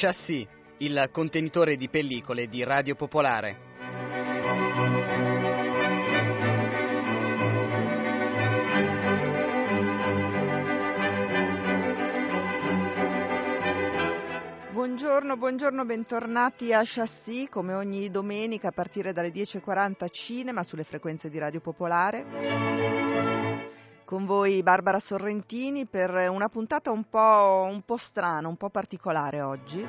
Chassis, il contenitore di pellicole di Radio Popolare. Buongiorno, buongiorno, bentornati a Chassis, come ogni domenica a partire dalle 10.40 cinema sulle frequenze di Radio Popolare. Con voi Barbara Sorrentini per una puntata un po', un po' strana, un po' particolare oggi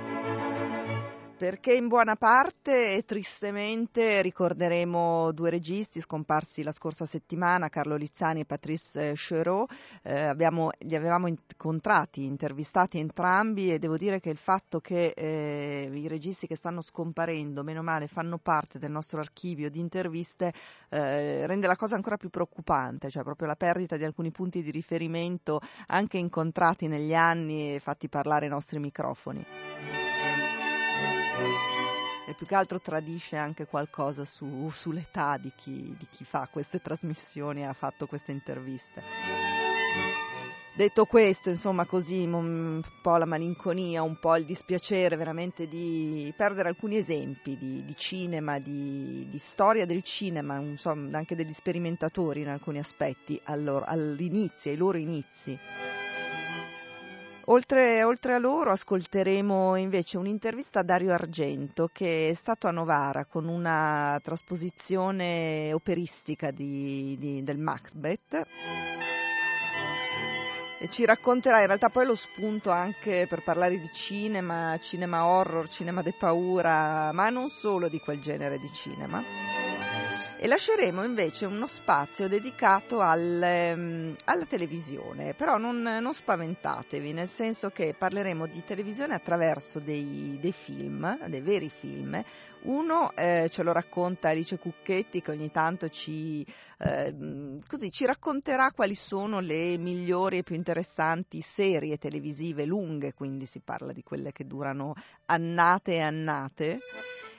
perché in buona parte e tristemente ricorderemo due registi scomparsi la scorsa settimana, Carlo Lizzani e Patrice Chereau. Eh, abbiamo, li avevamo incontrati, intervistati entrambi e devo dire che il fatto che eh, i registi che stanno scomparendo, meno male, fanno parte del nostro archivio di interviste eh, rende la cosa ancora più preoccupante, cioè proprio la perdita di alcuni punti di riferimento anche incontrati negli anni e fatti parlare ai nostri microfoni e più che altro tradisce anche qualcosa su, sull'età di chi, di chi fa queste trasmissioni e ha fatto queste interviste. Detto questo, insomma, così un po' la malinconia, un po' il dispiacere veramente di perdere alcuni esempi di, di cinema, di, di, storia del cinema, insomma, anche degli sperimentatori in alcuni aspetti, allora, all'inizio, ai loro inizi. Oltre, oltre, a loro ascolteremo invece un'intervista a Dario Argento che è stato a Novara con una trasposizione operistica di, di, del Macbeth. E ci racconterà in realtà poi lo spunto anche per parlare di cinema, cinema horror, cinema de paura, ma non solo di quel genere di cinema e lasceremo invece uno spazio dedicato al, um, alla televisione, però non, non, spaventatevi, nel senso che parleremo di televisione attraverso dei, dei film, dei veri film. Uno eh, ce lo racconta Alice Cucchetti che ogni tanto ci, eh, così, ci racconterà quali sono le migliori e più interessanti serie televisive lunghe, quindi si parla di quelle che durano annate e annate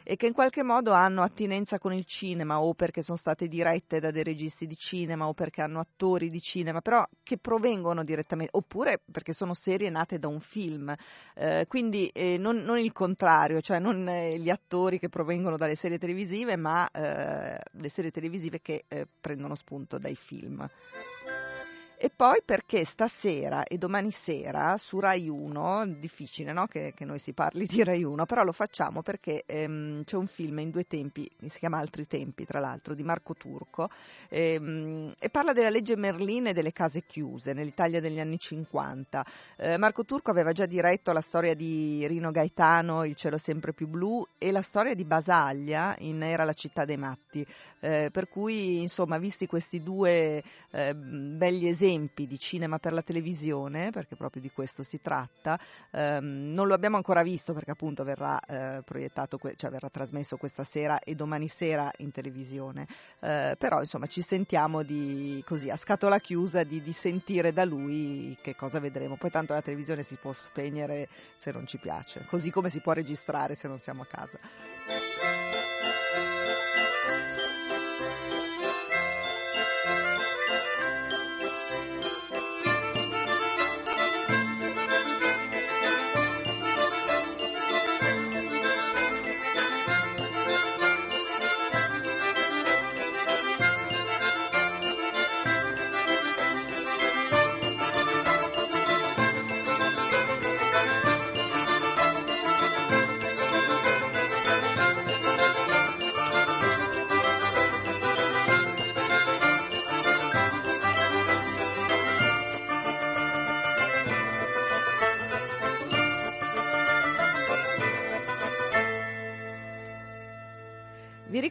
e che in qualche modo hanno attinenza con il cinema o perché sono state dirette da dei registi di cinema o perché hanno attori di cinema, però che provengono direttamente, oppure perché sono serie nate da un film. Eh, quindi eh, non, non, il contrario, cioè non eh, gli attori che provengono dalle serie televisive, ma eh, le serie televisive che eh, prendono spunto dai film. E poi perché stasera e domani sera su Rai 1, difficile no? che, che, noi si parli di Rai 1, però lo facciamo perché ehm, c'è un film in due tempi, si chiama Altri tempi tra l'altro, di Marco Turco, ehm, e parla della legge Merlin e delle case chiuse nell'Italia degli anni 50. Eh, Marco Turco aveva già diretto la storia di Rino Gaetano, Il cielo sempre più blu, e la storia di Basaglia in Era la città dei matti, eh, per cui insomma visti questi due eh, belli esempi, esempi di cinema per la televisione, perché proprio di questo si tratta. Um, non lo abbiamo ancora visto perché appunto verrà eh, proiettato, que- cioè verrà trasmesso questa sera e domani sera in televisione. Uh, però insomma ci sentiamo di, così a scatola chiusa di, di sentire da lui che cosa vedremo. Poi tanto la televisione si può spegnere se non ci piace, così come si può registrare se non siamo a casa.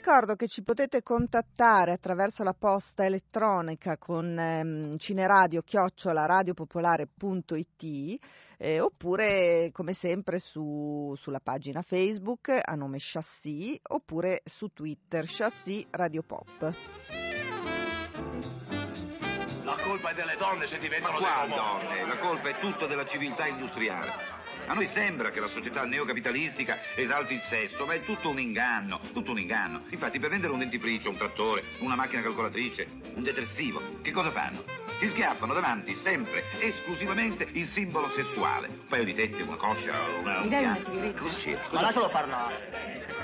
Ricordo che ci potete contattare attraverso la posta elettronica con ehm, cineradio chiocciola radiopopolare.it eh, oppure come sempre su, sulla pagina Facebook a nome Chassis oppure su Twitter Chassis Radio Pop. La colpa è delle donne se diventano Ma donne? La colpa è tutta della civiltà industriale. A noi sembra che la società neocapitalistica esalti il sesso, ma è tutto un inganno, tutto un inganno. Infatti per vendere un dentifricio, un trattore, una macchina calcolatrice, un detersivo, che cosa fanno? ti schiaffano davanti sempre esclusivamente il simbolo sessuale. Un paio di tette, una coscia, una... Mi dai una? Ma lascialo parlare.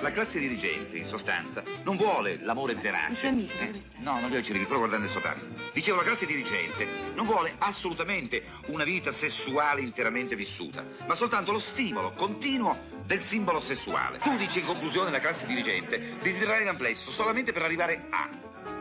La classe dirigente, in sostanza, non vuole l'amore verace. Eh? No, non li ho cerchi, provo guardando il soltanto. Dicevo, la classe dirigente non vuole assolutamente una vita sessuale interamente vissuta, ma soltanto lo stimolo continuo del simbolo sessuale. Tu dici in conclusione la classe dirigente desidererai l'amplesso solamente per arrivare a.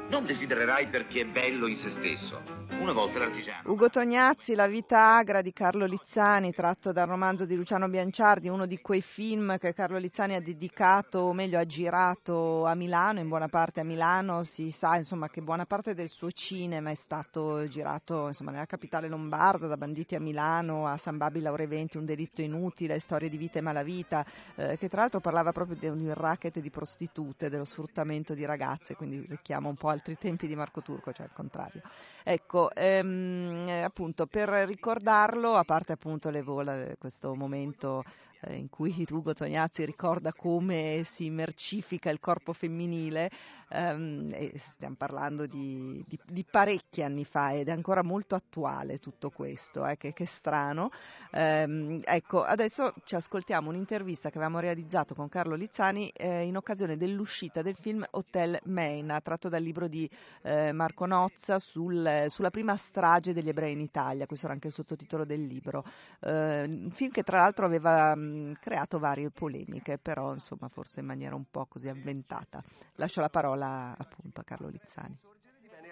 Non desidererai perché è bello in se stesso. Una volta l'artigiano. Ugo Tognazzi, La vita agra di Carlo Lizzani, tratto dal romanzo di Luciano Bianciardi, uno di quei film che Carlo Lizzani ha dedicato, o meglio ha girato a Milano, in buona parte a Milano, si sa insomma che buona parte del suo cinema è stato girato insomma, nella capitale lombarda, da Banditi a Milano, a San Babi Laureventi, Un delitto inutile, Storie di vita e malavita, eh, che tra l'altro parlava proprio di un racket di prostitute, dello sfruttamento di ragazze, quindi richiama un po' altri tempi di Marco Turco, cioè al contrario. Ecco, ehm, appunto per ricordarlo, a parte appunto le vola, questo momento in cui Ugo Tognazzi ricorda come si mercifica il corpo femminile, ehm, stiamo parlando di, di, di, parecchi anni fa ed è ancora molto attuale tutto questo, eh, che, che, strano. Ehm, ecco, adesso ci ascoltiamo un'intervista che avevamo realizzato con Carlo Lizzani eh, in occasione dell'uscita del film Hotel Maine, tratto dal libro di eh, Marco Nozza sul, sulla prima strage degli ebrei in Italia, questo era anche il sottotitolo del libro. Eh, un film che tra l'altro aveva creato varie polemiche, però insomma forse in maniera un po' così avventata. Lascio la parola appunto a Carlo Lizzani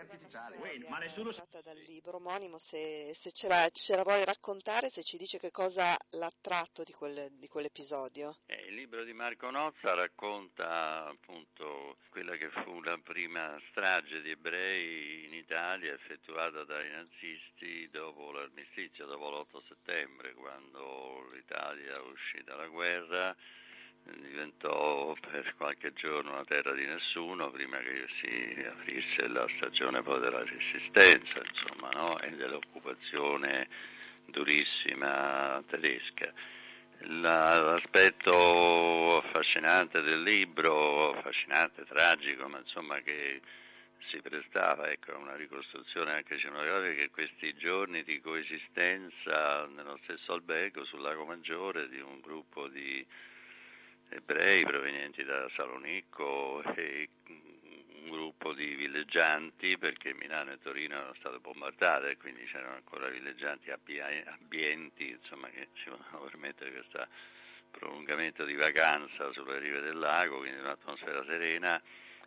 artificiale. Uè, ma nessuno dal libro omonimo, se, se ce, la, ce, la, vuoi raccontare, se ci dice che cosa l'ha tratto di, quel, di quell'episodio. Eh, il libro di Marco Nozza racconta appunto quella che fu la prima strage di ebrei in Italia effettuata dai nazisti dopo l'armistizio, dopo l'8 settembre, quando l'Italia uscì dalla guerra diventò per qualche giorno una terra di nessuno prima che si aprisse la stagione poi della resistenza insomma, no? e dell'occupazione durissima tedesca. La, l'aspetto affascinante del libro, affascinante, tragico, ma insomma che si prestava ecco, a una ricostruzione anche cinematografica che questi giorni di coesistenza nello stesso albergo sul Lago Maggiore di un gruppo di ebrei provenienti da Salonicco e un gruppo di villeggianti perché Milano e Torino erano state bombardate e quindi c'erano ancora villeggianti abbienti insomma, che ci potevano permettere questo prolungamento di vacanza sulle rive del lago, quindi un'atmosfera serena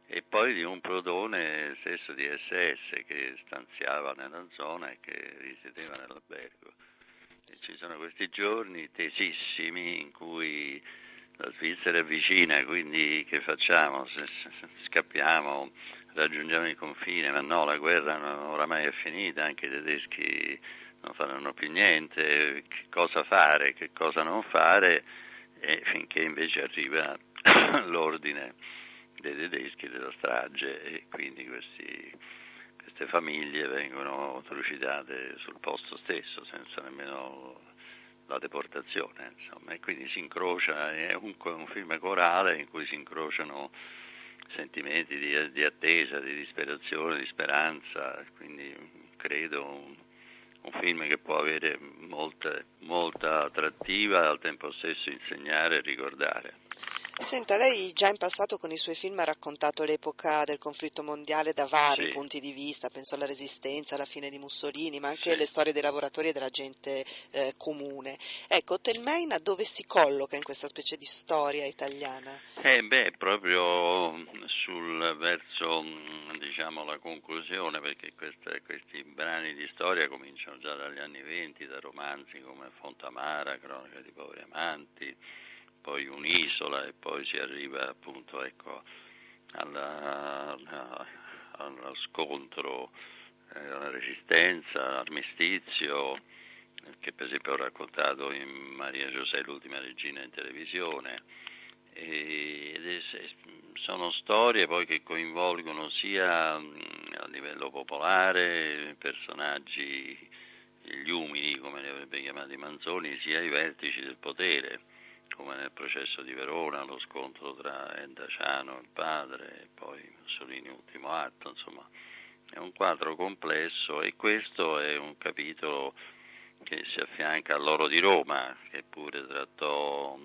e poi di un protone stesso di SS che stanziava nella zona e che risiedeva nell'albergo. E ci sono questi giorni tesissimi in cui la Svizzera è vicina, quindi che facciamo? Se, se scappiamo, raggiungiamo il confine, ma no, la guerra oramai è finita, anche i tedeschi non faranno più niente, che cosa fare, che cosa non fare, e finché invece arriva l'ordine dei tedeschi della strage e quindi questi, queste famiglie vengono trucidate sul posto stesso senza nemmeno la deportazione, insomma, e quindi si incrocia, è un, un film corale in cui si incrociano sentimenti di, di, attesa, di disperazione, di speranza, quindi credo un, un film che può avere molta, molta attrattiva e al tempo stesso insegnare e ricordare. Senta, lei già in passato con i suoi film ha raccontato l'epoca del conflitto mondiale da vari sì. punti di vista, penso alla resistenza, alla fine di Mussolini, ma anche sì. le storie dei lavoratori e della gente eh, comune. Ecco, Hotel Maine dove si colloca in questa specie di storia italiana? Eh beh, proprio sul verso diciamo la conclusione, perché queste, questi brani di storia cominciano già dagli anni venti, da romanzi come Fontamara, Cronaca di poveri amanti poi un'isola e poi si arriva appunto ecco, alla, alla, allo scontro, eh, alla resistenza, all'armistizio, che per esempio ho raccontato in Maria Giuseppe, l'ultima regina in televisione. è, sono storie poi che coinvolgono sia a livello popolare personaggi, gli umili come li avrebbe chiamati Manzoni, sia i vertici del potere come nel processo di Verona, lo scontro tra Endaciano, il padre, e poi Mussolini, ultimo atto, insomma, è un quadro complesso e questo è un capitolo che si affianca all'Oro di Roma, che pure trattò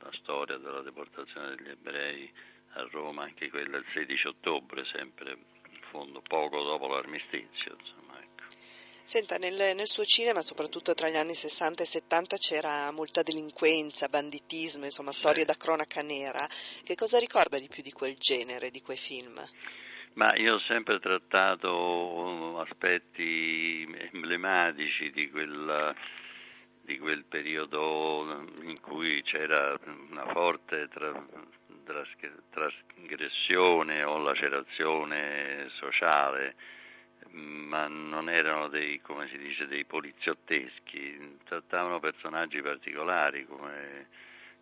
la storia della deportazione degli ebrei a Roma, anche quella il 16 ottobre, sempre in fondo poco dopo l'armistizio. Insomma. Senta, nel, nel, suo cinema, soprattutto tra gli anni 60 e 70, c'era molta delinquenza, banditismo, insomma, storie da cronaca nera. Che cosa ricorda di più di quel genere, di quei film? Ma io ho sempre trattato aspetti emblematici di quel, di quel periodo in cui c'era una forte tra, trasgressione o lacerazione sociale, ma non erano dei, come si dice, dei poliziotteschi, trattavano personaggi particolari come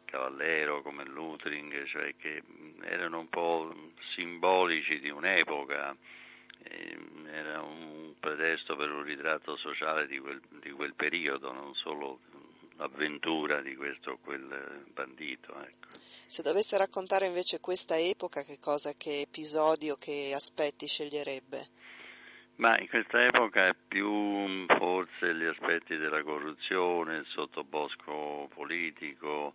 Cavallero, come Lutring, cioè che erano un po' simbolici di un'epoca, era un pretesto per un ritratto sociale di quel, di quel periodo, non solo l'avventura di questo o quel bandito. Ecco. Se dovesse raccontare invece questa epoca, che cosa, che episodio, che aspetti sceglierebbe? Ma in questa epoca è più forse gli aspetti della corruzione, il sottobosco politico,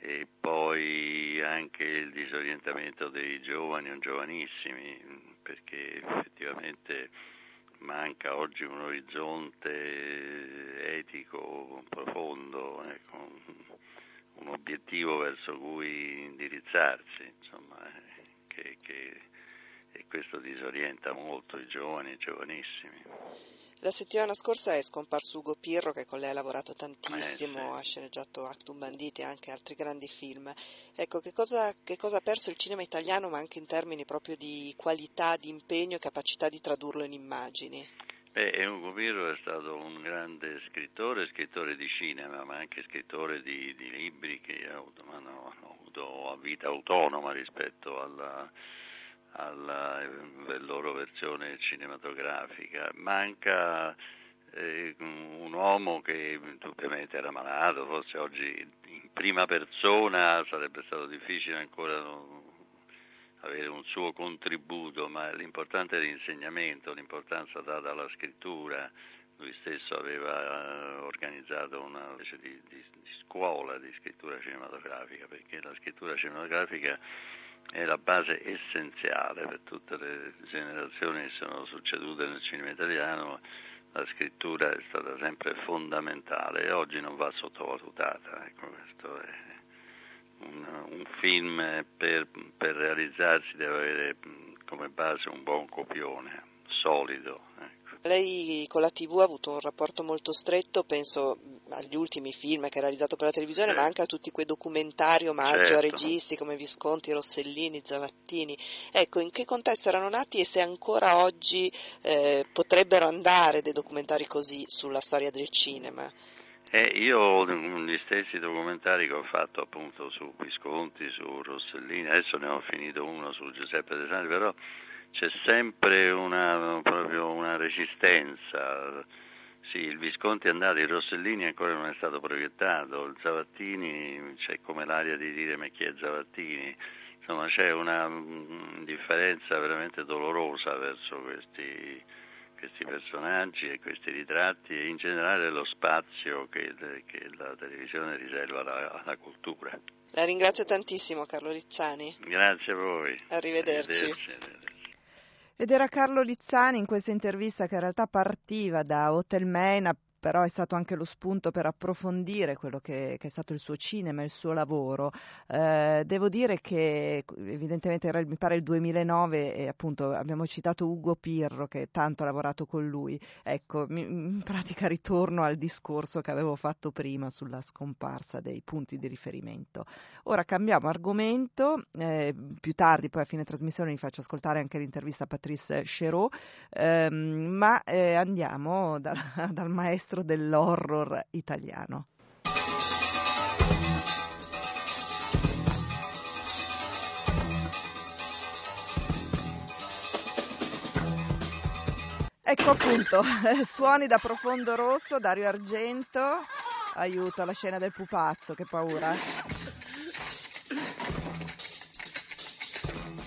e poi anche il disorientamento dei giovani o giovanissimi, perché effettivamente manca oggi un orizzonte etico profondo, ecco, un obiettivo verso cui indirizzarsi, insomma, che, che, e questo disorienta molto i giovani i giovanissimi. La settimana scorsa è scomparso Ugo Pirro che con lei ha lavorato tantissimo, eh, sì. ha sceneggiato Actum Banditi e anche altri grandi film. Ecco, che cosa, che cosa, ha perso il cinema italiano ma anche in termini proprio di qualità, di impegno e capacità di tradurlo in immagini? Beh, Ugo Pirro è stato un grande scrittore, scrittore di cinema, ma anche scrittore di, di libri che hanno avuto vita autonoma rispetto alla alla eh, loro versione cinematografica. Manca eh, un uomo che indubbiamente era malato, forse oggi in prima persona sarebbe stato difficile ancora avere un suo contributo, ma l'importante è l'insegnamento, l'importanza data alla scrittura. Lui stesso aveva eh, organizzato una specie di, di, di scuola di scrittura cinematografica, perché la scrittura cinematografica è la base essenziale per tutte le generazioni che sono succedute nel cinema italiano. La scrittura è stata sempre fondamentale e oggi non va sottovalutata. Ecco, questo è un, un film per, per, realizzarsi deve avere come base un buon copione, solido. Ecco. Lei con la TV ha avuto un rapporto molto stretto, penso agli ultimi film che ha realizzato per la televisione, certo. ma anche a tutti quei documentari omaggio certo. a registi come Visconti, Rossellini, Zavattini. Ecco, in che contesto erano nati e se ancora oggi eh, potrebbero andare dei documentari così sulla storia del cinema? Eh, io gli stessi documentari che ho fatto appunto su Visconti, su Rossellini, adesso ne ho finito uno su Giuseppe De Sani, però c'è sempre una, proprio una resistenza. Sì, il Visconti è andato, il Rossellini ancora non è stato proiettato, il Zavattini c'è come l'aria di dire ma chi è Zavattini? Insomma c'è una differenza veramente dolorosa verso questi, questi personaggi e questi ritratti e in generale lo spazio che, che la televisione riserva alla, alla cultura. La ringrazio tantissimo Carlo Lizzani. Grazie a voi. Arrivederci, arrivederci. Ed era Carlo Lizzani in questa intervista che in realtà partiva da Hotel Maine, però è stato anche lo spunto per approfondire quello che, che è stato il suo cinema, il suo lavoro. Eh, devo dire che evidentemente era mi pare il 2009 e appunto abbiamo citato Ugo Pirro che tanto ha lavorato con lui. Ecco, mi, in pratica ritorno al discorso che avevo fatto prima sulla scomparsa dei punti di riferimento. Ora cambiamo argomento, eh, più tardi poi a fine trasmissione vi faccio ascoltare anche l'intervista a Patrice Chéreau, ehm, ma eh, andiamo da, dal maestro dell'horror italiano. Ecco appunto, suoni da profondo rosso, Dario Argento, aiuto alla scena del pupazzo, che paura.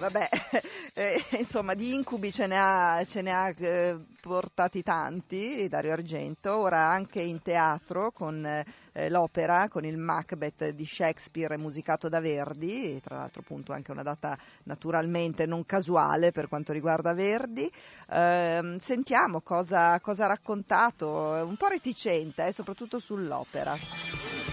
Vabbè, eh, insomma, di incubi ce ne ha, ce ne ha eh, portati tanti, Dario Argento, ora anche in teatro con eh, l'opera, con il Macbeth di Shakespeare musicato da Verdi, tra l'altro appunto anche una data naturalmente non casuale per quanto riguarda Verdi. Ehm, sentiamo cosa, cosa ha raccontato, un po' reticente, eh, soprattutto sull'opera.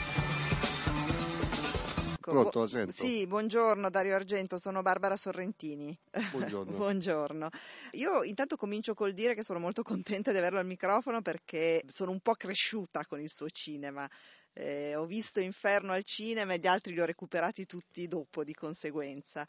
Pronto, la sento. Sì, buongiorno Dario Argento, sono Barbara Sorrentini. Buongiorno. buongiorno. Io intanto comincio col dire che sono molto contenta di averlo al microfono perché sono un po' cresciuta con il suo cinema. Eh, ho visto Inferno al cinema e gli altri li ho recuperati tutti dopo di conseguenza.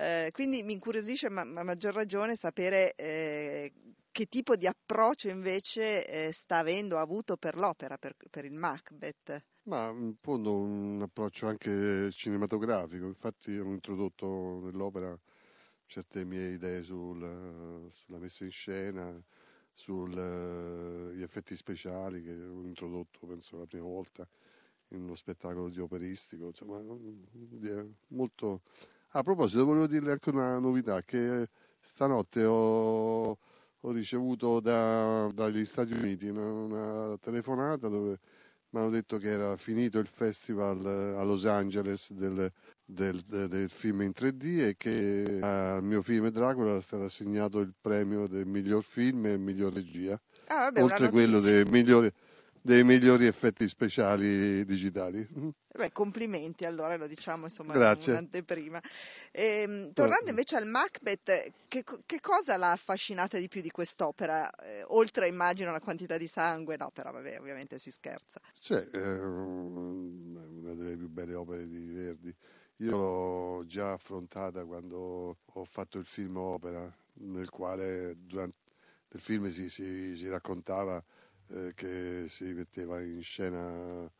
Eh, quindi mi incuriosisce ma, a maggior ragione sapere eh, che tipo di approccio invece eh, sta avendo, ha avuto per l'opera, per, per il Macbeth. Ma in fondo un approccio anche cinematografico, infatti ho introdotto nell'opera certe mie idee sul, sulla messa in scena, sugli effetti speciali che ho introdotto penso la prima volta in uno spettacolo di operistico, insomma, molto... A proposito, volevo dirle anche una novità, che stanotte ho, ho ricevuto da, dagli Stati Uniti una, una telefonata dove mi hanno detto che era finito il festival eh, a Los Angeles del, del, del, del film in 3D e che al mio film Dracula era stato assegnato il premio del miglior film e miglior regia, ah, vabbè, oltre quello dei migliori, dei migliori effetti speciali digitali. Beh, complimenti allora, lo diciamo insomma Grazie. un'anteprima. E, tornando invece al Macbeth, che, che, cosa l'ha affascinata di più di quest'opera? Eh, oltre immagino la quantità di sangue, no, però vabbè, ovviamente si scherza. Cioè, è una delle più belle opere di Verdi. Io l'ho già affrontata quando ho fatto il film opera, nel quale durante il film si, si, si raccontava eh, che si metteva in scena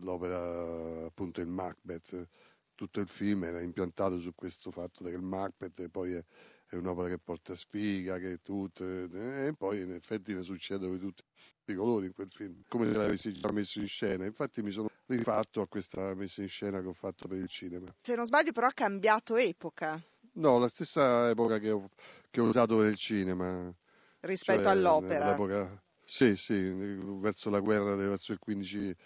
l'opera appunto il Macbeth, tutto il film era impiantato su questo fatto che il Macbeth poi è, è un'opera che porta sfiga, che tutto, e poi in effetti ne succedono di tutti i colori in quel film, come se l'avessi già messo in scena. Infatti mi sono rifatto a questa messa in scena che ho fatto per il cinema. Se non sbaglio però ha cambiato epoca. No, la stessa epoca che ho, che ho usato per il cinema. Rispetto cioè, all'opera. L'epoca, sì, sì, verso la guerra, verso il 15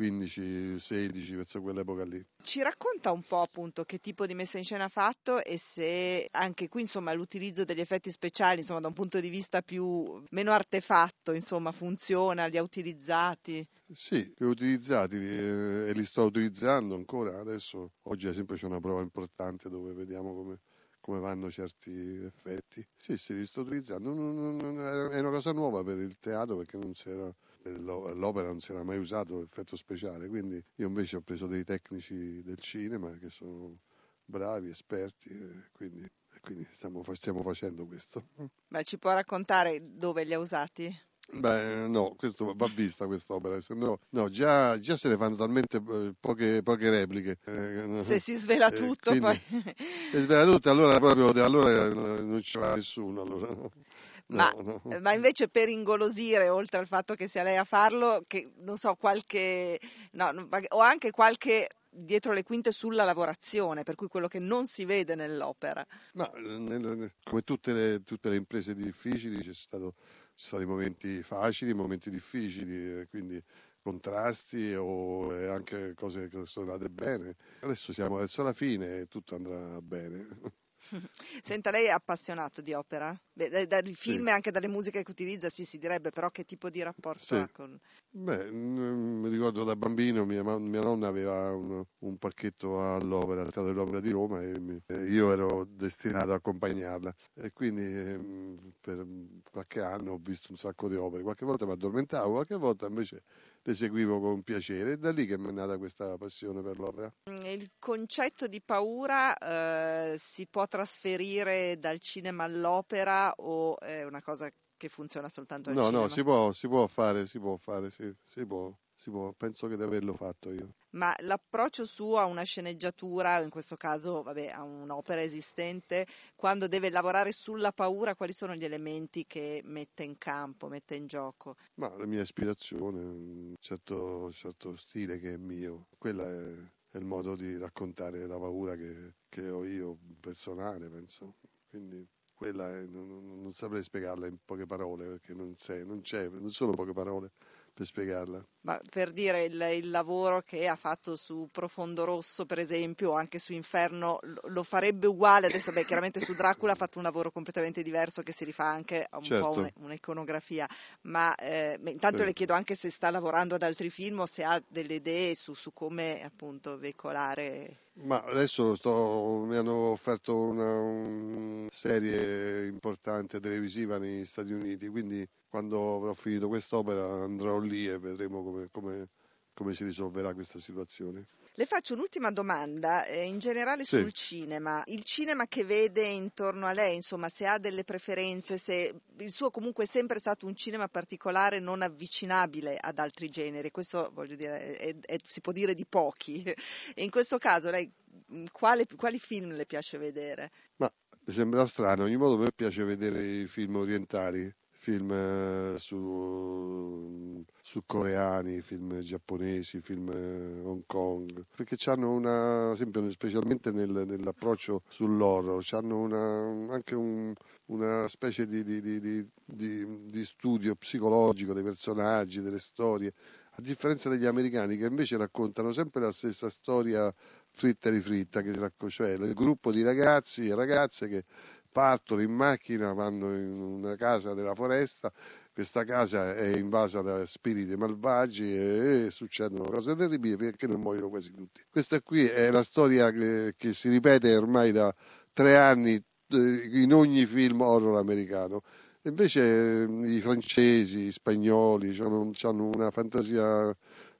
15, 16, verso quell'epoca lì. Ci racconta un po' appunto che tipo di messa in scena ha fatto e se anche qui insomma l'utilizzo degli effetti speciali insomma da un punto di vista più meno artefatto insomma funziona, li ha utilizzati? Sì, li ho utilizzati eh, e li sto utilizzando ancora adesso. Oggi ad esempio c'è una prova importante dove vediamo come come vanno certi effetti. Sì, li sto utilizzando. è una cosa nuova per il teatro perché non c'era l'opera non si era mai usato l'effetto speciale, quindi io invece ho preso dei tecnici del cinema che sono bravi, esperti, quindi, quindi stiamo, stiamo, facendo questo. Beh, ci può raccontare dove li ha usati? Beh, no, questo va vista quest'opera, se no, no già, già, se ne fanno talmente eh, poche, poche repliche. Eh, se si svela eh, tutto, quindi, poi. Se svela tutto, allora proprio allora non c'era nessuno. Allora, no. Ma, no. ma, invece per ingolosire, oltre al fatto che sia lei a farlo, che non so, qualche. No, o anche qualche dietro le quinte sulla lavorazione, per cui quello che non si vede nell'opera. Ma come tutte le, tutte le imprese difficili c'è stato ci sono stati momenti facili, momenti difficili, quindi contrasti o anche cose che sono andate bene. Adesso siamo verso la fine e tutto andrà bene. Senta, lei è appassionato di opera? Beh, dai film sì. e anche dalle musiche che utilizza, sì, si direbbe, però che tipo di rapporto sì. ha con... Beh, mi ricordo da bambino mia, mia nonna aveva un, un, parchetto all'opera, al Teatro dell'Opera di Roma e mi, io ero destinato a accompagnarla e quindi ehm, per qualche anno ho visto un sacco di opere, qualche volta mi addormentavo, qualche volta invece le seguivo con piacere. È da lì che mi è nata questa passione per l'opera. Mm, il concetto di paura eh, si può trasferire dal cinema all'opera o è una cosa che funziona soltanto al no, cinema? No, si può, si può fare, si può fare, sì, si può. Può, penso che di averlo fatto io. Ma l'approccio suo a una sceneggiatura, in questo caso vabbè, a un'opera esistente, quando deve lavorare sulla paura, quali sono gli elementi che mette in campo, mette in gioco? Ma la mia ispirazione, un certo, certo stile che è mio, quella è, è il modo di raccontare la paura che, che ho io personale, penso. Quindi quella è, non, non, saprei spiegarla in poche parole perché non, c'è, non, c'è, non sono poche parole per spiegarla. Ma per dire il, il, lavoro che ha fatto su Profondo Rosso, per esempio, o anche su Inferno, lo farebbe uguale. Adesso, beh, chiaramente su Dracula ha fatto un lavoro completamente diverso che si rifà anche a un certo. po' un'iconografia. Ma eh, intanto sì. le chiedo anche se sta lavorando ad altri film o se ha delle idee su, su come appunto veicolare. Ma adesso sto, mi hanno offerto una, una serie importante televisiva negli Stati Uniti, quindi quando avrò finito quest'opera andrò lì e vedremo come, come, come si risolverà questa situazione. Le faccio un'ultima domanda, eh, in generale sì. sul cinema. Il cinema che vede intorno a lei, insomma, se ha delle preferenze, se il suo comunque è sempre stato un cinema particolare non avvicinabile ad altri generi, questo voglio dire, è, è, si può dire di pochi. E in questo caso lei quale, quali film le piace vedere? Sembra strano, ogni modo a me piace vedere i film orientali film eh, su, su, coreani, film giapponesi, film eh, Hong Kong, perché hanno una, esempio, specialmente nel, nell'approccio sull'horror, hanno una, anche un, una specie di, di, di, di, studio psicologico dei personaggi, delle storie, a differenza degli americani che invece raccontano sempre la stessa storia fritta e rifritta, che cioè il gruppo di ragazzi e ragazze che partono in macchina, vanno in una casa della foresta, questa casa è invasa da spiriti malvagi e, e succedono cose terribili perché non muoiono quasi tutti. Questa qui è la storia che, che si ripete ormai da tre anni eh, in ogni film horror americano. Invece eh, i francesi, gli spagnoli hanno, hanno una fantasia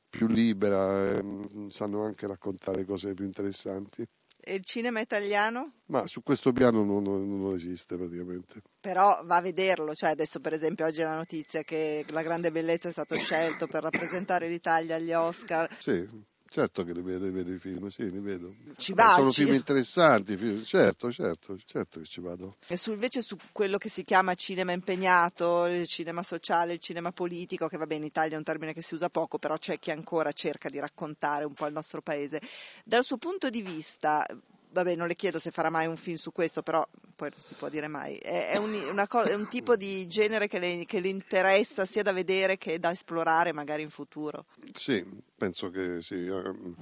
più libera, eh, sanno anche raccontare cose più interessanti. E il cinema italiano? Ma su questo piano non, non, non, esiste praticamente. Però va a vederlo, cioè adesso per esempio oggi è la notizia che La Grande Bellezza è stato scelto per rappresentare l'Italia agli Oscar. Sì, Certo che li vedo, li vedo i film, sì, li vedo. Ci vai, Sono film interessanti, film, certo, certo, certo che ci vado. E su, invece su quello che si chiama cinema impegnato, il cinema sociale, il cinema politico, che va bene, in Italia è un termine che si usa poco, però c'è chi ancora cerca di raccontare un po' il nostro paese. Dal suo punto di vista, vabbè, non le chiedo se farà mai un film su questo, però poi non si può dire mai. È, è, un, co- è un, tipo di genere che le, che le, interessa sia da vedere che da esplorare magari in futuro? Sì, penso che sì. Ehm,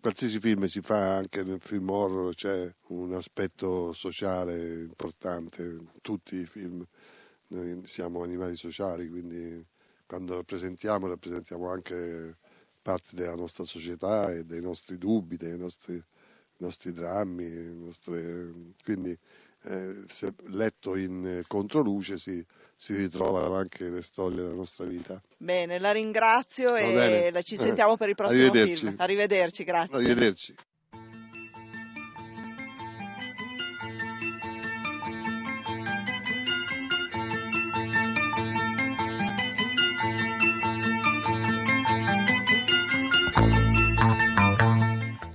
qualsiasi film si fa, anche nel film horror, c'è un aspetto sociale importante. Tutti i film, noi siamo animali sociali, quindi quando rappresentiamo, rappresentiamo anche parte della nostra società e dei nostri dubbi, dei nostri nostri drammi, nostre... quindi eh, se letto in controluce si, si ritrovano anche le storie della nostra vita. Bene, la ringrazio Va e bene. ci sentiamo per il prossimo Arrivederci. film. Arrivederci, grazie. Arrivederci.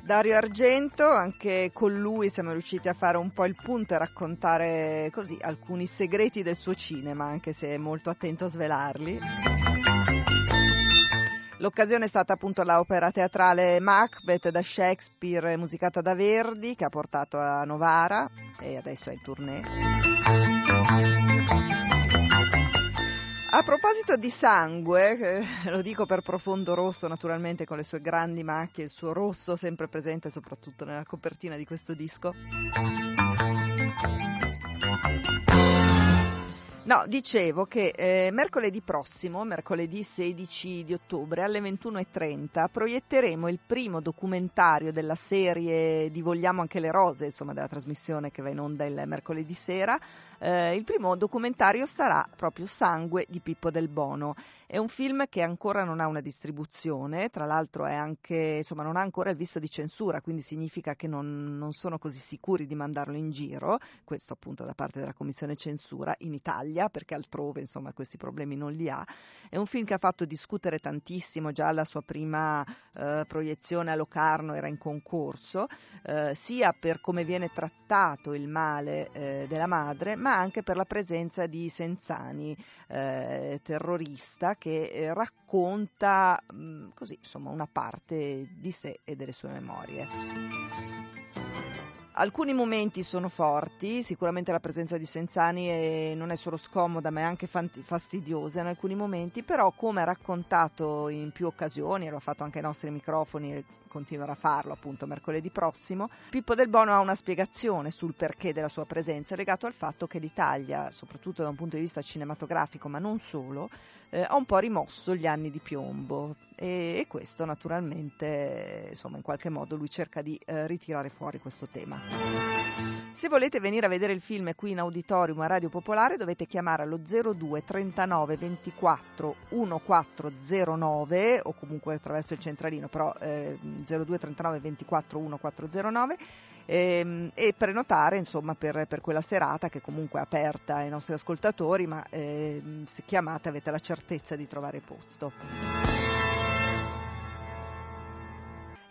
Dario Argento, anche con lui siamo riusciti a fare un po' il punto e raccontare così alcuni segreti del suo cinema, anche se è molto attento a svelarli. L'occasione è stata appunto l'opera teatrale Macbeth da Shakespeare, musicata da Verdi, che ha portato a Novara e adesso è il tournée. A proposito di sangue, eh, lo dico per profondo rosso naturalmente con le sue grandi macchie, il suo rosso sempre presente soprattutto nella copertina di questo disco. No, dicevo che eh, mercoledì prossimo, mercoledì 16 di ottobre alle 21.30, proietteremo il primo documentario della serie di Vogliamo anche le rose, insomma della trasmissione che va in onda il mercoledì sera. Eh, il primo documentario sarà proprio Sangue di Pippo del Bono. È un film che ancora non ha una distribuzione, tra l'altro anche, insomma, non ha ancora il visto di censura, quindi significa che non, non sono così sicuri di mandarlo in giro, questo appunto da parte della Commissione Censura in Italia perché altrove insomma questi problemi non li ha. È un film che ha fatto discutere tantissimo, già la sua prima eh, proiezione a Locarno era in concorso, eh, sia per come viene trattato il male eh, della madre, ma anche per la presenza di Senzani, eh, terrorista, che eh, racconta mh, mm, così insomma una parte di sé e delle sue memorie. Alcuni momenti sono forti, sicuramente la presenza di Senzani è, non è solo scomoda ma è anche fastidiosa in alcuni momenti, però come ha raccontato in più occasioni, e lo ha fatto anche ai nostri microfoni continuerà a farlo appunto mercoledì prossimo, Pippo Del Bono ha una spiegazione sul perché della sua presenza legato al fatto che l'Italia, soprattutto da un punto di vista cinematografico ma non solo, eh, ha un po' rimosso gli anni di piombo e, e questo naturalmente insomma in qualche modo lui cerca di eh, ritirare fuori questo tema. Se volete venire a vedere il film qui in auditorium a Radio Popolare dovete chiamare allo 02 39 24 1409 o comunque attraverso il centralino però eh, 02 39 24 1409 ehm, e prenotare insomma, per, per, quella serata che comunque è aperta ai nostri ascoltatori, ma eh, se chiamate avete la certezza di trovare posto.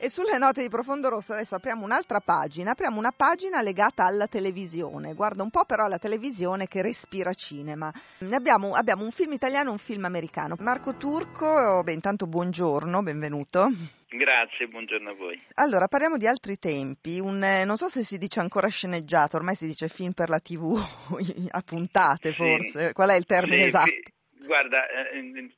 E sulle note di Profondo Rosso adesso apriamo un'altra pagina, apriamo una pagina legata alla televisione, guarda un po' però alla televisione che respira cinema. Abbiamo, abbiamo un film italiano e un film americano. Marco Turco, beh intanto buongiorno, benvenuto. Grazie, buongiorno a voi. Allora, parliamo di altri tempi, un, eh, non so se si dice ancora sceneggiato, ormai si dice film per la tv, a puntate forse, sì. qual è il termine sì, esatto? Guarda, eh,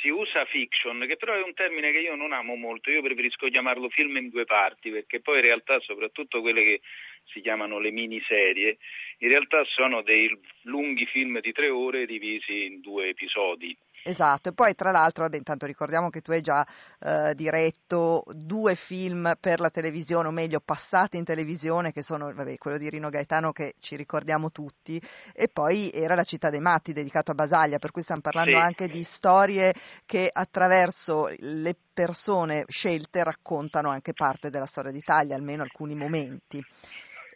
si usa fiction, che però è un termine che io non amo molto, io preferisco chiamarlo film in due parti, perché poi in realtà soprattutto quelle che si chiamano le miniserie, in realtà sono dei lunghi film di tre ore divisi in due episodi. Esatto, e poi tra l'altro, vabbè, intanto ricordiamo che tu hai già eh, diretto due film per la televisione, o meglio passati in televisione, che sono vabbè, quello di Rino Gaetano che ci ricordiamo tutti, e poi era La città dei matti dedicato a Basaglia, per cui stiamo parlando sì. anche di storie che attraverso le persone scelte raccontano anche parte della storia d'Italia, almeno alcuni momenti.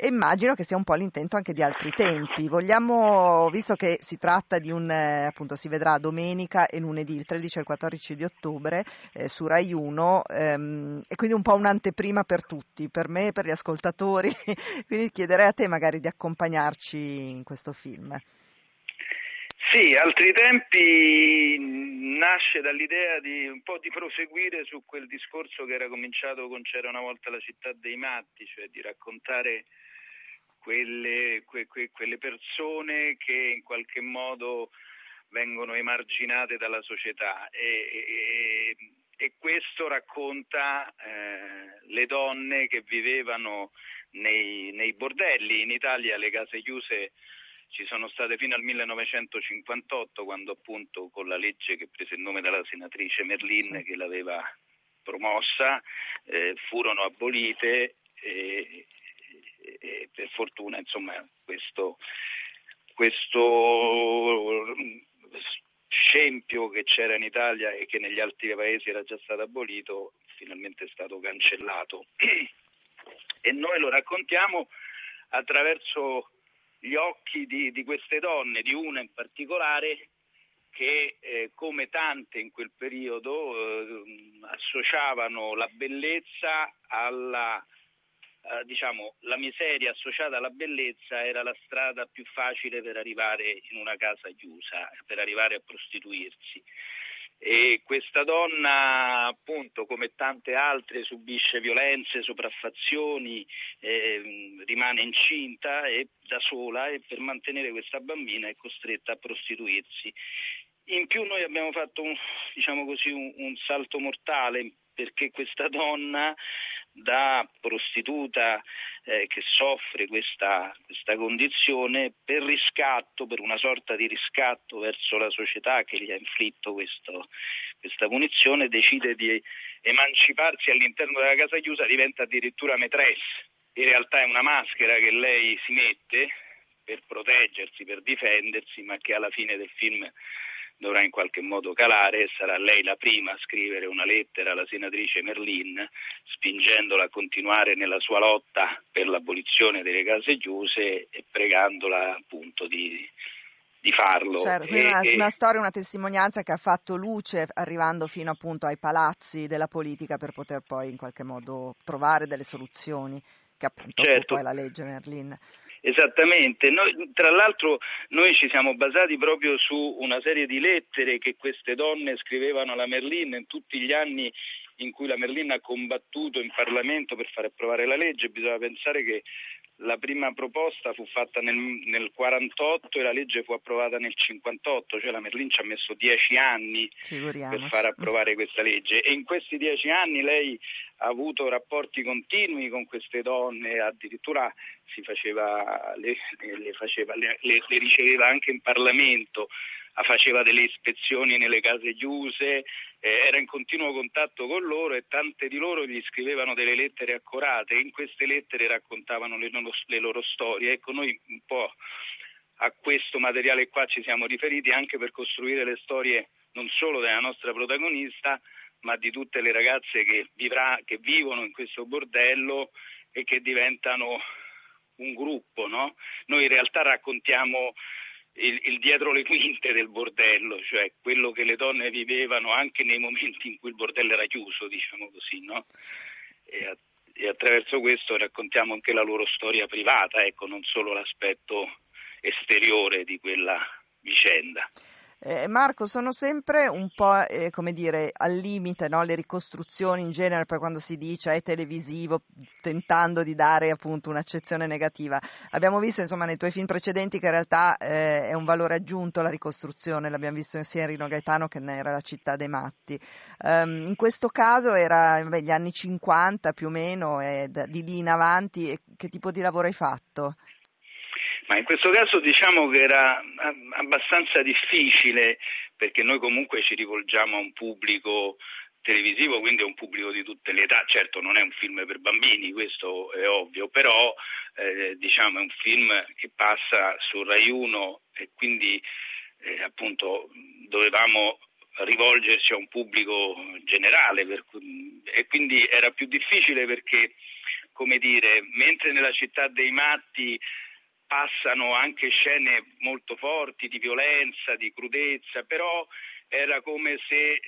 E immagino che sia un po' l'intento anche di altri tempi. Vogliamo, visto che si tratta di un, eh, appunto, si vedrà domenica e lunedì, il 13 e il 14 di ottobre, eh, su Rai 1, ehm, e quindi un po' un'anteprima per tutti, per me e per gli ascoltatori. quindi chiederei a te magari di accompagnarci in questo film. Sì, altri tempi nasce dall'idea di un po' di proseguire su quel discorso che era cominciato con C'era una volta la città dei matti, cioè di raccontare quelle, que, que, quelle persone che in qualche modo vengono emarginate dalla società e, e, e questo racconta eh, le donne che vivevano nei, nei, bordelli. In Italia le case chiuse ci sono state fino al 1958 quando appunto con la legge che prese il nome dalla senatrice Merlin che l'aveva promossa eh, furono abolite e, e per fortuna insomma, questo, questo scempio che c'era in Italia e che negli altri paesi era già stato abolito finalmente è stato cancellato. E noi lo raccontiamo attraverso gli occhi di, di queste donne, di una in particolare che eh, come tante in quel periodo eh, associavano la bellezza alla eh, diciamo, la miseria associata alla bellezza era la strada più facile per arrivare in una casa chiusa, per arrivare a prostituirsi. E questa donna, appunto, come tante altre, subisce violenze, sopraffazioni, eh, rimane incinta e da sola e per mantenere questa bambina è costretta a prostituirsi. In più noi abbiamo fatto un, diciamo così, un, un salto mortale perché questa donna da prostituta eh, che soffre questa, questa, condizione per riscatto, per una sorta di riscatto verso la società che gli ha inflitto questo, questa punizione, decide di emanciparsi all'interno della casa chiusa, diventa addirittura maîtresse. In realtà è una maschera che lei si mette per proteggersi, per difendersi, ma che alla fine del film dovrà in qualche modo calare e sarà lei la prima a scrivere una lettera alla senatrice Merlin spingendola a continuare nella sua lotta per l'abolizione delle case chiuse e pregandola appunto di, di farlo. Certo, e, una, e... una, storia, una testimonianza che ha fatto luce arrivando fino appunto ai palazzi della politica per poter poi in qualche modo trovare delle soluzioni, che appunto certo. poi la legge Merlin. Esattamente, noi, tra l'altro noi ci siamo basati proprio su una serie di lettere che queste donne scrivevano alla Merlin in tutti gli anni in cui la Merlin ha combattuto in Parlamento per far approvare la legge, bisogna pensare che la prima proposta fu fatta nel, nel 48 e la legge fu approvata nel 58, cioè la Merlin ci ha messo dieci anni per far approvare questa legge. E in questi dieci anni lei ha avuto rapporti continui con queste donne, addirittura faceva, le, le, faceva, le, le riceveva anche in Parlamento faceva delle ispezioni nelle case chiuse, eh, era in continuo contatto con loro e tante di loro gli scrivevano delle lettere accorate e in queste lettere raccontavano le loro, le loro storie. Ecco, noi un po' a questo materiale qua ci siamo riferiti anche per costruire le storie non solo della nostra protagonista, ma di tutte le ragazze che, vivrà, che vivono in questo bordello e che diventano un gruppo. No? Noi in realtà raccontiamo il, il, dietro le quinte del bordello, cioè quello che le donne vivevano anche nei momenti in cui il bordello era chiuso, diciamo così, no? E, a, e attraverso questo raccontiamo anche la loro storia privata, ecco, non solo l'aspetto esteriore di quella vicenda. Eh, Marco, sono sempre un po' eh, come dire al limite no? le ricostruzioni in genere, poi quando si dice è televisivo, tentando di dare appunto un'accezione negativa. Abbiamo visto insomma nei tuoi film precedenti che in realtà eh, è un valore aggiunto la ricostruzione, l'abbiamo visto sia in Rino Gaetano che era La città dei matti. Um, in questo caso era beh, gli anni 50 più o meno, e da, di lì in avanti, che tipo di lavoro hai fatto? Ma in questo caso diciamo che era abbastanza difficile perché noi comunque ci rivolgiamo a un pubblico televisivo, quindi a un pubblico di tutte le età. Certo non è un film per bambini, questo è ovvio, però eh, diciamo è un film che passa su Rai 1 e quindi eh, appunto dovevamo rivolgerci a un pubblico generale cui, e quindi era più difficile perché, come dire, mentre nella città dei matti passano anche scene molto forti di violenza, di crudezza, però era come se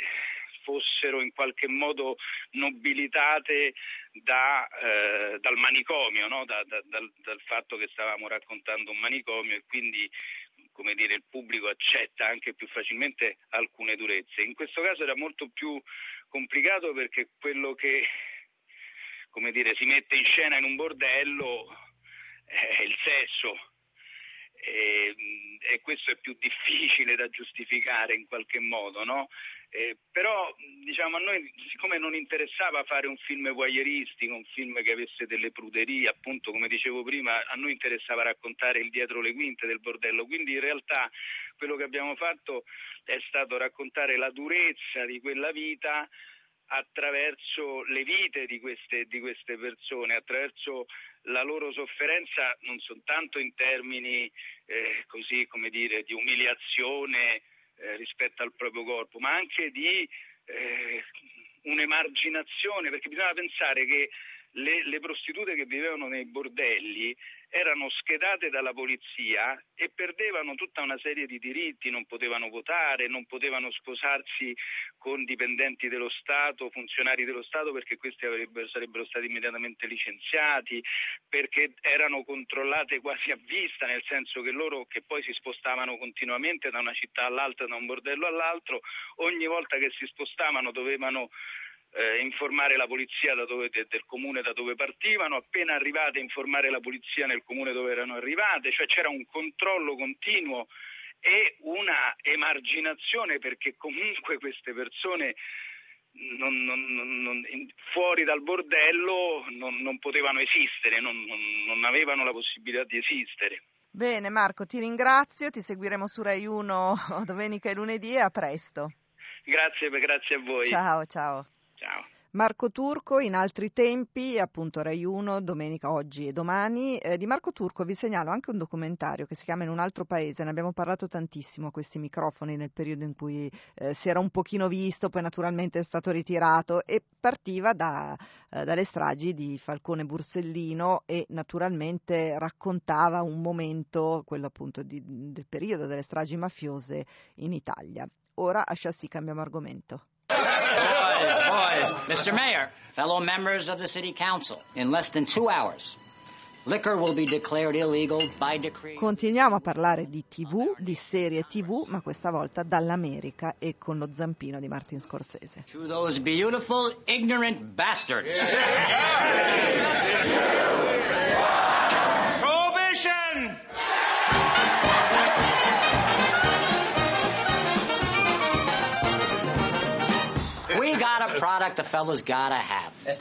fossero in qualche modo nobilitate da, eh, dal manicomio, no? da, da, dal, dal, fatto che stavamo raccontando un manicomio e quindi dire, il pubblico accetta anche più facilmente alcune durezze. In questo caso era molto più complicato perché quello che dire, si mette in scena in un bordello è il sesso e, e, questo è più difficile da giustificare in qualche modo, no? eh, però diciamo, a noi siccome non interessava fare un film voyeuristico, un film che avesse delle pruderie, appunto come dicevo prima, a noi interessava raccontare il dietro le quinte del bordello, quindi in realtà quello che abbiamo fatto è stato raccontare la durezza di quella vita attraverso le vite di queste, di queste persone, attraverso la loro sofferenza non soltanto in termini eh, così dire di umiliazione eh, rispetto al proprio corpo, ma anche di eh, un'emarginazione, perché bisogna pensare che le, le, prostitute che vivevano nei bordelli erano schedate dalla polizia e perdevano tutta una serie di diritti, non potevano votare, non potevano sposarsi con dipendenti dello Stato, funzionari dello Stato perché questi sarebbero stati immediatamente licenziati, perché erano controllate quasi a vista, nel senso che loro che poi si spostavano continuamente da una città all'altra, da un bordello all'altro, ogni volta che si spostavano dovevano eh, informare la polizia dove, de, del comune da dove partivano, appena arrivate informare la polizia nel comune dove erano arrivate, cioè c'era un controllo continuo e una emarginazione perché comunque queste persone non, non, non, fuori dal bordello non, potevano esistere, non, avevano la possibilità di esistere. Bene Marco, ti ringrazio, ti seguiremo su Rai 1 domenica e lunedì e a presto. Grazie, grazie a voi. Ciao, ciao. Ciao. Marco Turco in altri tempi, appunto Rai 1, domenica, oggi e domani. Eh, di Marco Turco vi segnalo anche un documentario che si chiama In un altro paese, ne abbiamo parlato tantissimo a questi microfoni nel periodo in cui eh, si era un pochino visto, poi naturalmente è stato ritirato e partiva da, eh, dalle stragi di Falcone Borsellino e naturalmente raccontava un momento, quello appunto di, del periodo delle stragi mafiose in Italia. Ora a Chassis cambiamo argomento. Boys, boys, Mr. Mayor, fellow members of the City Council, in less than two hours, liquor will be declared illegal by decree. Continuiamo a parlare di TV, di serie TV, ma questa volta dall'America e con lo zampino di Martin Scorsese. To those beautiful, ignorant bastards. Prohibition! We got a product the fellas gotta have.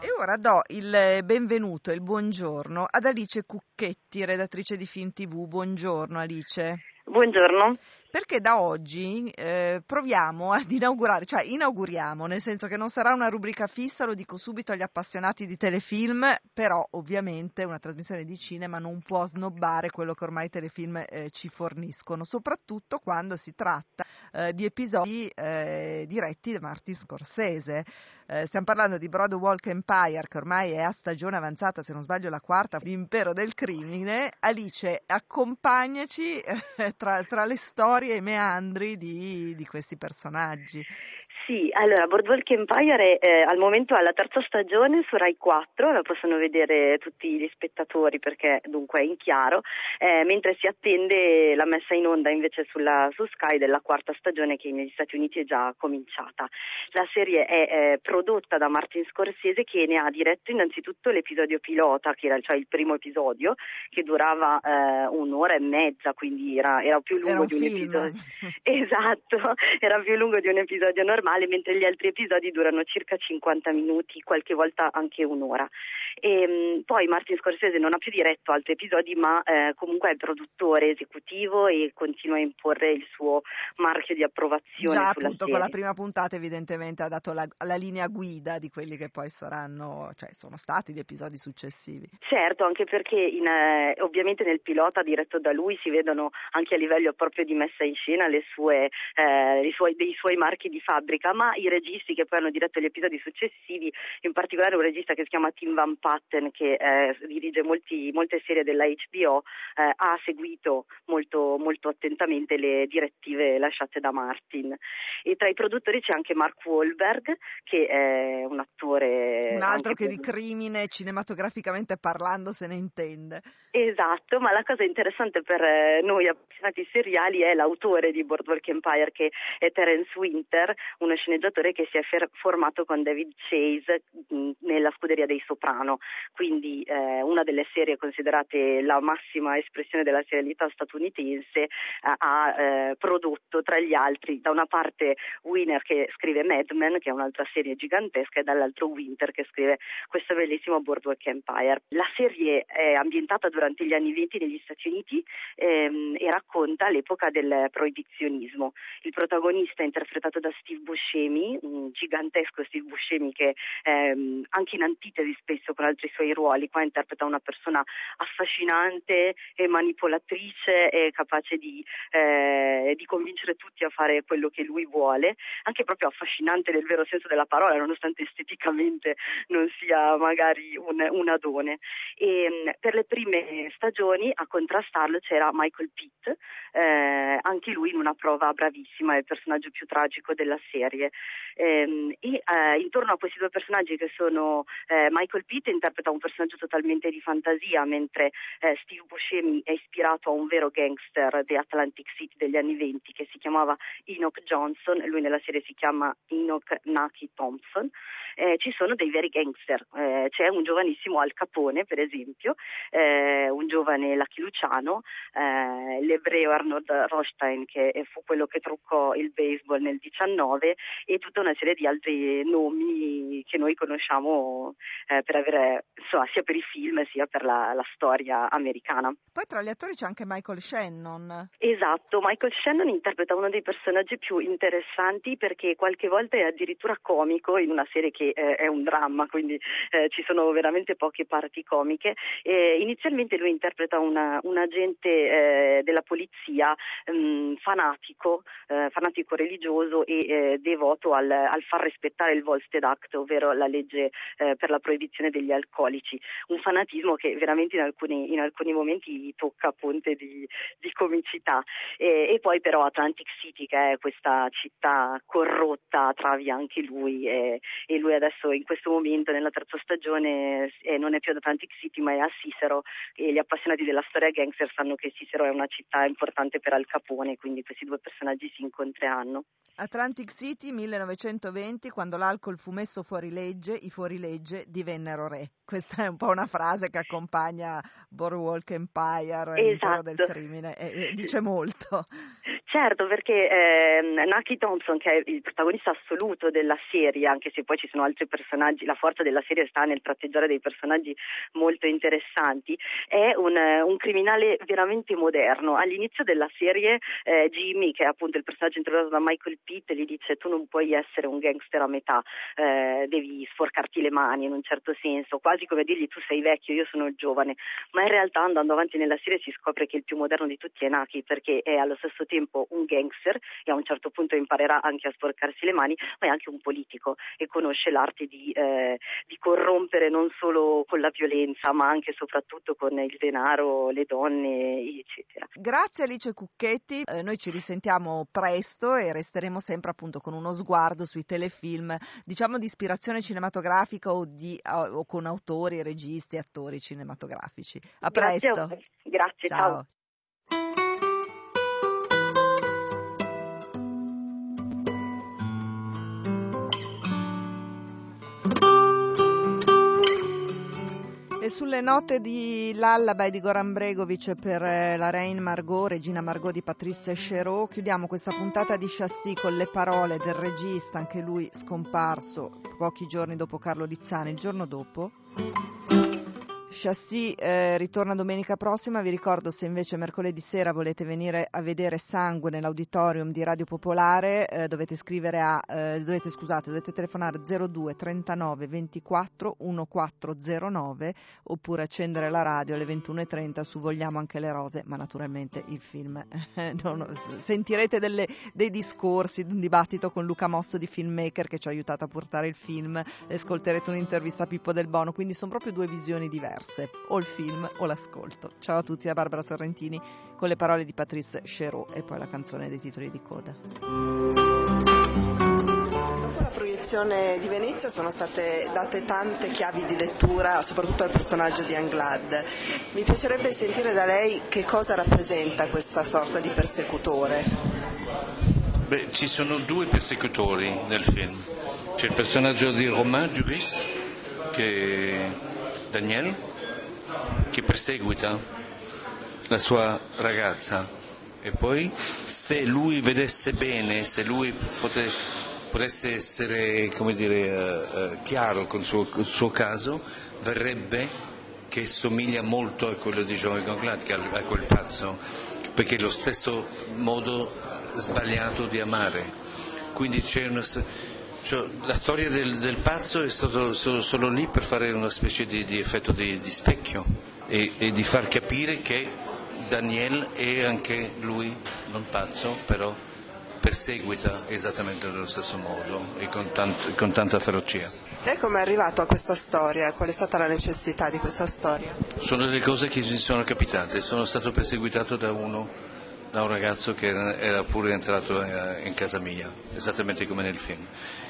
E ora do il benvenuto e il buongiorno ad Alice Cucchetti, redattrice di Film TV. Buongiorno Alice. Buongiorno. Perché da oggi eh, proviamo ad inaugurare, cioè inauguriamo, nel senso che non sarà una rubrica fissa, lo dico subito agli appassionati di telefilm, però ovviamente una trasmissione di cinema non può snobbare quello che ormai i telefilm eh, ci forniscono, soprattutto quando si tratta eh, di episodi eh, diretti da Martin Scorsese. Eh, stiamo parlando di Broadwalk Empire, che ormai è a stagione avanzata, se non sbaglio la quarta, l'impero del crimine. Alice, accompagnaci eh, tra, tra, le storie e i meandri di, di questi personaggi. Sì, allora Boardwalk Empire è eh, al momento alla terza stagione su Rai 4, la possono vedere tutti gli spettatori perché dunque è in chiaro, eh, mentre si attende la messa in onda invece sulla, su Sky della quarta stagione che negli Stati Uniti è già cominciata. La serie è eh, prodotta da Martin Scorsese che ne ha diretto innanzitutto l'episodio pilota, che era cioè il primo episodio, che durava eh, un'ora e mezza, quindi era, era più lungo era un di un film. episodio. esatto, era più lungo di un episodio normale mentre gli altri episodi durano circa 50 minuti, qualche volta anche un'ora. E, mh, poi Martin Scorsese non ha più diretto altri episodi, ma eh, comunque è il produttore esecutivo e continua a imporre il suo marchio di approvazione Già appunto serie. con la prima puntata evidentemente ha dato la, la linea guida di quelli che poi saranno, cioè sono stati gli episodi successivi. Certo, anche perché in, eh, ovviamente nel pilota diretto da lui si vedono anche a livello proprio di messa in scena le sue, eh, i suoi, dei suoi marchi di fabbrica, ma i registi che poi hanno diretto gli episodi successivi, in particolare un regista che si chiama Tim Van Patten che eh, dirige molti, molte serie della HBO, eh, ha seguito molto, molto attentamente le direttive lasciate da Martin. E tra i produttori c'è anche Mark Wahlberg che è un attore... Un altro che di crimine cinematograficamente parlando se ne intende. Esatto, ma la cosa interessante per eh, noi appassionati seriali è l'autore di Boardwalk Empire che è Terence Winter, uno sceneggiatore che si è fer- formato con David Chase mh, nella scuderia dei Soprano, quindi eh, una delle serie considerate la massima espressione della serialità statunitense eh, ha eh, prodotto tra gli altri da una parte Winner che scrive Mad Men, che è un'altra serie gigantesca, e dall'altro Winter che scrive questo bellissimo Boardwalk Empire. La serie è ambientata durante gli anni 20 negli Stati Uniti ehm, e racconta l'epoca del proibizionismo. Il protagonista interpretato da Steve Buscemi, un gigantesco Steve Buscemi che ehm, anche in antitesi spesso con altri suoi ruoli, qua interpreta una persona affascinante e manipolatrice e capace di, eh, di convincere tutti a fare quello che lui vuole, anche proprio affascinante nel vero senso della parola, nonostante esteticamente non sia magari un, un adone. E, mh, per le prime stagioni a contrastarlo c'era Michael Pitt, eh, anche lui in una prova bravissima, il personaggio più tragico della serie. Ehm, e eh, intorno a questi due personaggi che sono eh, Michael Pitt interpreta un personaggio totalmente di fantasia, mentre eh, Steve Buscemi è ispirato a un vero gangster di Atlantic City degli anni 20 che si chiamava Enoch Johnson, lui nella serie si chiama Enoch Naki Thompson. Eh, ci sono dei veri gangster, eh, c'è un giovanissimo Al Capone per esempio, eh, un giovane Lucky Luciano, l'ebreo Arnold Rothstein che fu quello che truccò il baseball nel 19 e tutta una serie di altri nomi che noi conosciamo eh, per avere, insomma, sia per i film sia per la, la storia americana. Poi tra gli attori c'è anche Michael Shannon. Esatto, Michael Shannon interpreta uno dei personaggi più interessanti perché qualche volta è addirittura comico in una serie che eh, è un dramma, quindi eh, ci sono veramente poche parti comiche. Inizialmente lui interpreta una, un agente eh, della polizia mh, mm, fanatico, eh, fanatico religioso e eh, devoto al, al, far rispettare il Volstead Act, ovvero la legge eh, per la proibizione degli alcolici. Un fanatismo che veramente in alcuni, in alcuni momenti tocca ponte di, di comicità. E, e, poi però Atlantic City, che è questa città corrotta, travi anche lui e, e lui adesso in questo momento nella terza stagione eh, non è più ad Atlantic City ma è a Cicero e gli appassionati della storia gangster sanno che Cicero è una città importante per Al Capone, quindi questi due personaggi si incontreranno. Atlantic City 1920, quando l'alcol fu messo fuori legge, i fuorilegge divennero re. Questa è un po' una frase che accompagna Boardwalk Empire, esatto. del crimine, e, e dice molto. Certo, perché eh, Naki Thompson, che è il protagonista assoluto della serie, anche se poi ci sono altri personaggi, la forza della serie sta nel tratteggiare dei personaggi molto interessanti, è un, un criminale veramente moderno. All'inizio della serie eh, Jimmy, che è appunto il personaggio interpretato da Michael Pitt, gli dice tu non puoi essere un gangster a metà, eh, devi sporcarti le mani in un certo senso, quasi come dirgli tu sei vecchio, io sono giovane, ma in realtà andando avanti nella serie si scopre che il più moderno di tutti è Naki, perché è allo stesso tempo tipo un gangster e a un certo punto imparerà anche a sporcarsi le mani, ma è anche un politico e conosce l'arte di, eh, di corrompere non solo con la violenza, ma anche e soprattutto con il denaro, le donne, eccetera. Grazie Alice Cucchetti, eh, noi ci risentiamo presto e resteremo sempre appunto con uno sguardo sui telefilm, diciamo di ispirazione cinematografica o, di, o con autori, registi, attori cinematografici. A presto. Grazie, Grazie ciao. ciao. E sulle note di Lullaby di Goran Bregovic per eh, la Reine Margot, Regina Margot di Patrizia Cherot, chiudiamo questa puntata di Chassis con le parole del regista, anche lui scomparso pochi giorni dopo Carlo Lizzani, il giorno dopo. Chassis eh, ritorna domenica prossima, vi ricordo se invece mercoledì sera volete venire a vedere Sangue nell'auditorium di Radio Popolare eh, dovete a, eh, dovete, scusate, dovete telefonare 02 39 24 1409 oppure accendere la radio alle 21.30 su Vogliamo anche le rose, ma naturalmente il film. non, sentirete delle, dei discorsi, un dibattito con Luca Mosso di Filmmaker che ci ha aiutato a portare il film, ascolterete un'intervista a Pippo Del Bono, quindi sono proprio due visioni diverse diverse, o il film o l'ascolto. Ciao a tutti da Barbara Sorrentini con le parole di Patrice Cherot e poi la canzone dei titoli di coda. Dopo la proiezione di Venezia sono state date tante chiavi di lettura, soprattutto al personaggio di Anglad. Mi piacerebbe sentire da lei che cosa rappresenta questa sorta di persecutore. Beh, ci sono due persecutori nel film. C'è il personaggio di Romain Duris, che Daniel, che perseguita la sua ragazza e poi se lui vedesse bene, se lui pote, potesse essere dire, uh, chiaro con il suo, caso, verrebbe che somiglia molto a quello di Joey Gonglad, a quel pazzo, perché è lo stesso modo sbagliato di amare. Quindi c'è una, cioè, la storia del, del pazzo è stato solo, lì per fare una specie di, di effetto di, di specchio e, e, di far capire che Daniel è anche lui non pazzo, però perseguita esattamente nello stesso modo e con, tant- con tanta ferocia. E come è arrivato a questa storia? Qual è stata la necessità di questa storia? Sono delle cose che mi sono capitate. Sono stato perseguitato da uno da un ragazzo che era pure entrato eh, in casa mia, esattamente come nel film.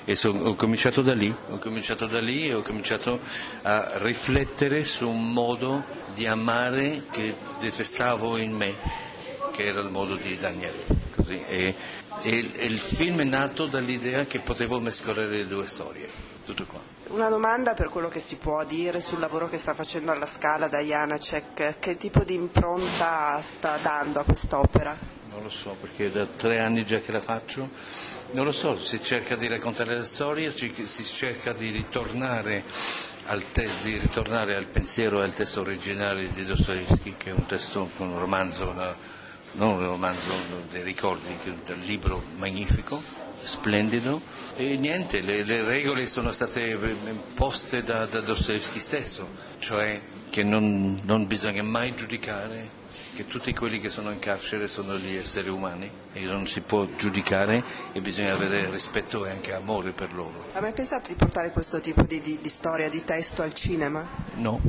E so, ho cominciato da lì, ho cominciato da lì e ho cominciato a riflettere su un modo di amare che detestavo in me, che era il modo di Daniele. E, e, e il film è nato dall'idea che potevo mescolare le due storie. Tutto qua. Una domanda per quello che si può dire sul lavoro che sta facendo alla Scala da Janacek, che tipo di impronta sta dando a quest'opera? Non lo so, perché da tre anni già che la faccio, non lo so, si cerca di raccontare la storia, si cerca di ritornare al, te- di ritornare al pensiero e al testo originale di Dostoevsky, che è un testo, un romanzo, una, non un romanzo dei ricordi, un libro magnifico, splendido e niente, le, le regole sono state poste da, da Dostoevsky stesso, cioè che non, non bisogna mai giudicare che tutti quelli che sono in carcere sono gli esseri umani e non si può giudicare e bisogna avere rispetto e anche amore per loro. Ha mai pensato di portare questo tipo di, di, di storia, di testo al cinema? No,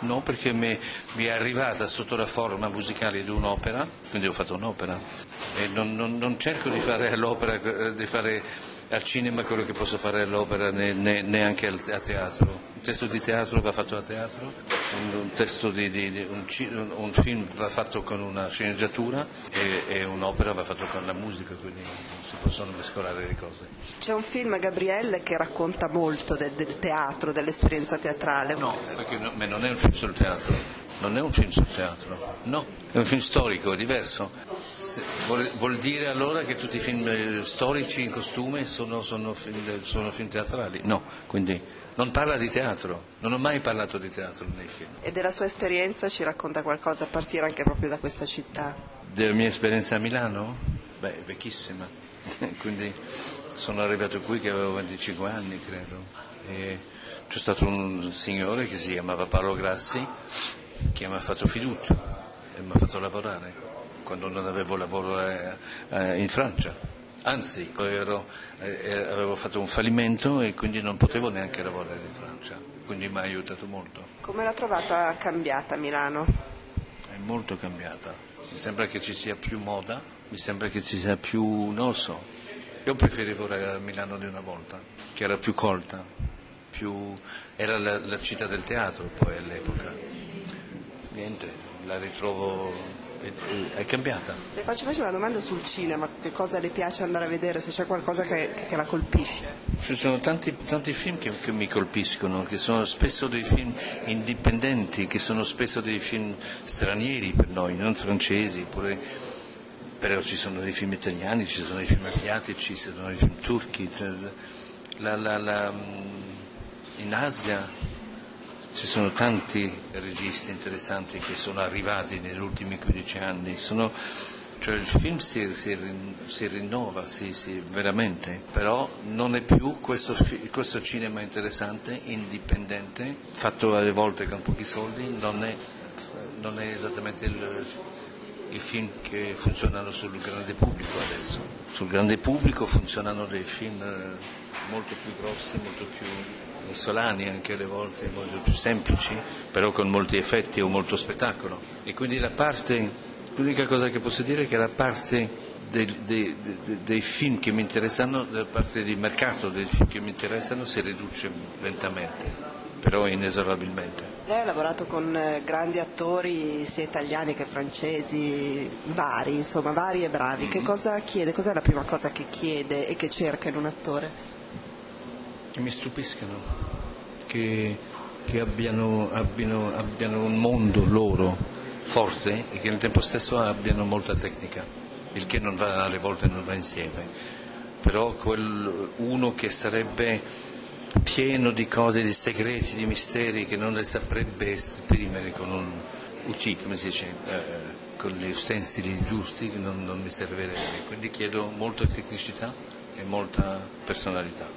no perché mi, è arrivata sotto la forma musicale di un'opera, quindi ho fatto un'opera. E non, non, non cerco di fare all'opera, di fare al cinema quello che posso fare all'opera né, né, neanche al, a teatro. Un testo di teatro va fatto a teatro, un, un, di, di, un, un film va fatto con una sceneggiatura e, e, un'opera va fatto con la musica, quindi non si possono mescolare le cose. C'è un film, Gabrielle, che racconta molto del, del teatro, dell'esperienza teatrale. No, perché no, non è un film sul teatro non è un film sul teatro, no, è un film storico, è diverso. Vuol, vuol, dire allora che tutti i film eh, storici in costume sono, sono, film, sono, film, teatrali? No, quindi non parla di teatro, non ho mai parlato di teatro nei film. E della sua esperienza ci racconta qualcosa a partire anche proprio da questa città? Della mia esperienza a Milano? Beh, vecchissima, quindi sono arrivato qui che avevo 25 anni credo. E c'è stato un signore che si chiamava Paolo Grassi che mi ha fatto fiducia e mi ha fatto lavorare quando non avevo lavoro eh, eh, in Francia. Anzi, ero, eh, avevo fatto un fallimento e quindi non potevo neanche lavorare in Francia, quindi mi ha aiutato molto. Come l'ha trovata cambiata Milano? È molto cambiata, mi sembra che ci sia più moda, mi sembra che ci sia più, non so, io preferivo la Milano di una volta, che era più colta, più... era la, la città del teatro poi all'epoca niente, la ritrovo, è, è, cambiata. Le faccio invece una domanda sul cinema, che cosa le piace andare a vedere, se c'è qualcosa che, che la colpisce? Ci sono tanti, tanti film che, che, mi colpiscono, che sono spesso dei film indipendenti, che sono spesso dei film stranieri per noi, non francesi, pure, però ci sono dei film italiani, ci sono dei film asiatici, ci sono dei film turchi. Cioè, la, la, la, in Asia ci sono tanti registi interessanti che sono arrivati negli ultimi 15 anni, sono, cioè il film si, si, si rinnova, si, veramente, però non è più questo, questo, cinema interessante, indipendente, fatto alle volte con pochi soldi, non è, non è esattamente il, i film che funzionano sul grande pubblico adesso. Sul grande pubblico funzionano dei film eh, molto più grossi, molto più solani anche alle volte, molto più semplici, però con molti effetti o molto spettacolo. E quindi la parte, l'unica cosa che posso dire è che la parte dei, dei, dei, film che mi interessano, la parte di mercato dei film che mi interessano si riduce lentamente però inesorabilmente. Lei ha lavorato con eh, grandi attori sia italiani che francesi, vari, insomma, vari e bravi. Mm-hmm. Che cosa chiede? Cos'è la prima cosa che chiede e che cerca in un attore? che mi stupiscano, che, che abbiano, abbiano, abbiano un mondo loro forte e che nel tempo stesso abbiano molta tecnica, il che non va alle volte non va insieme, però quel, uno che sarebbe pieno di cose, di segreti, di misteri che non le saprebbe esprimere con un UC, come si dice, eh, con gli ustensili giusti non, non mi servirebbe. Quindi chiedo molta tecnicità e molta personalità.